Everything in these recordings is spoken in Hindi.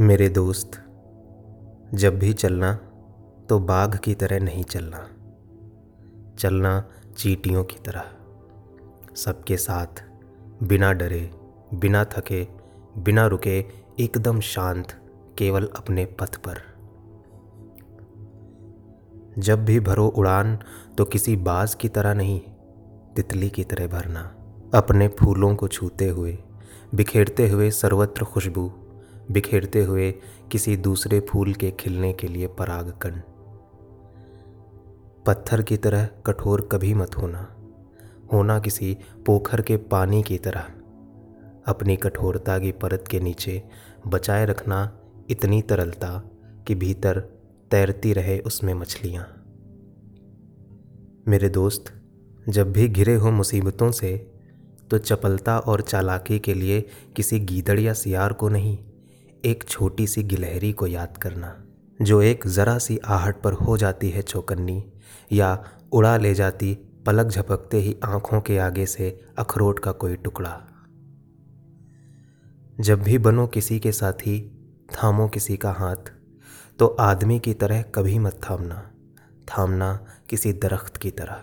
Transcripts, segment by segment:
मेरे दोस्त, जब भी चलना तो बाघ की तरह नहीं चलना। चलना चीटियों की तरह। सबके साथ, बिना डरे, बिना थके, बिना रुके, एकदम शांत, केवल अपने पथ पर। जब भी भरो उड़ान तो किसी बाज की तरह नहीं, तितली की तरह भरना। अपने फूलों को छूते हुए, बिखेरते हुए सर्वत्र खुशबू। बिखेरते हुए किसी दूसरे फूल के खिलने के लिए परागकण। पत्थर की तरह कठोर कभी मत होना। होना किसी पोखर के पानी की तरह। अपनी कठोरता की परत के नीचे बचाए रखना इतनी तरलता कि भीतर तैरती रहे उसमें मछलियाँ। मेरे दोस्त, जब भी घिरे हो मुसीबतों से तो चपलता और चालाकी के लिए किसी गीदड़ या सियार को नहीं। एक छोटी सी गिलहरी को याद करना, जो एक ज़रा सी आहट पर हो जाती है चौकन्नी, या उड़ा ले जाती पलक झपकते ही आँखों के आगे से अखरोट का कोई टुकड़ा। जब भी बनो किसी के साथी, थामो किसी का हाथ तो आदमी की तरह कभी मत थामना। थामना किसी दरख्त की तरह।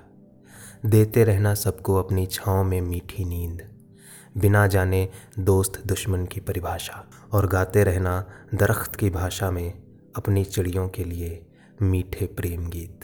देते रहना सबको अपनी छाँव में मीठी नींद। बिना जाने दोस्त दुश्मन की परिभाषा और गाते रहना दरख्त की भाषा में अपनी चिड़ियों के लिए मीठे प्रेम गीत।